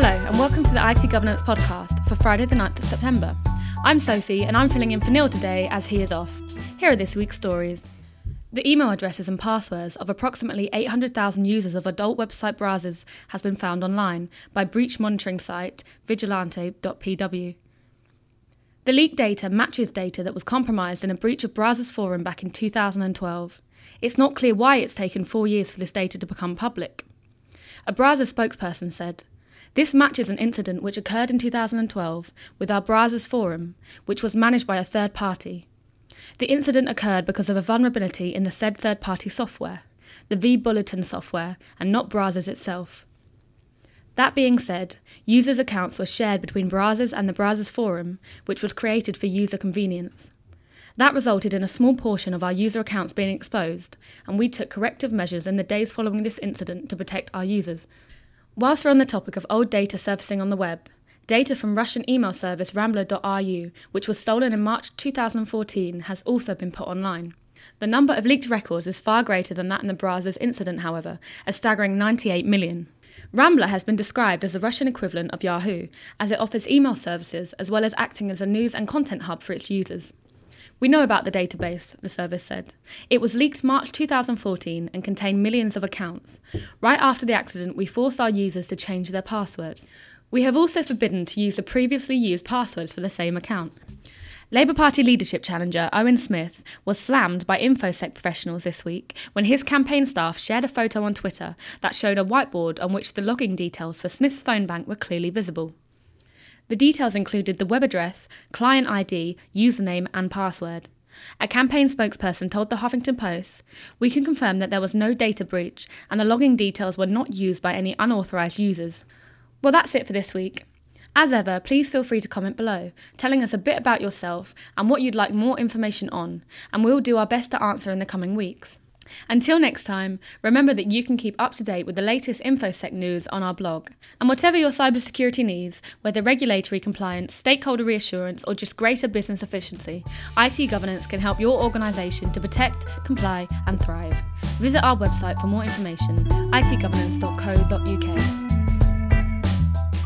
Hello, and welcome to the IT Governance Podcast for Friday, the 9th of September. I'm Sophie, and I'm filling in for Neil today as he is off. Here are this week's stories. The email addresses and passwords of approximately 800,000 users of adult website Brazzers has been found online by breach monitoring site vigilante.pw. The leaked data matches data that was compromised in a breach of Brazzers Forum back in 2012. It's not clear why it's taken four years for this data to become public. A Brazzers spokesperson said, This matches an incident which occurred in 2012 with our Brazzers Forum, which was managed by a third party. The incident occurred because of a vulnerability in the said third party software, the vBulletin software, and not Brazzers itself. That being said, users' accounts were shared between Brazzers and the Brazzers Forum, which was created for user convenience. That resulted in a small portion of our user accounts being exposed, and we took corrective measures in the days following this incident to protect our users. Whilst we're on the topic of old data surfacing on the web, data from Russian email service Rambler.ru, which was stolen in March 2014, has also been put online. The number of leaked records is far greater than that in the Brazzers incident, however, a staggering 98 million. Rambler has been described as the Russian equivalent of Yahoo, as it offers email services as well as acting as a news and content hub for its users. We know about the database, the service said. It was leaked March 2014 and contained millions of accounts. Right after the accident, we forced our users to change their passwords. We have also forbidden to use the previously used passwords for the same account. Labour Party leadership challenger Owen Smith was slammed by InfoSec professionals this week when his campaign staff shared a photo on Twitter that showed a whiteboard on which the logging details for Smith's phone bank were clearly visible. The details included the web address, client ID, username, and password. A campaign spokesperson told the Huffington Post, We can confirm that there was no data breach and the logging details were not used by any unauthorised users. Well, that's it for this week. As ever, please feel free to comment below, telling us a bit about yourself and what you'd like more information on, and we'll do our best to answer in the coming weeks. Until next time, remember that you can keep up to date with the latest InfoSec news on our blog. And whatever your cybersecurity needs, whether regulatory compliance, stakeholder reassurance, or just greater business efficiency, IT governance can help your organisation to protect, comply, and thrive. Visit our website for more information itgovernance.co.uk.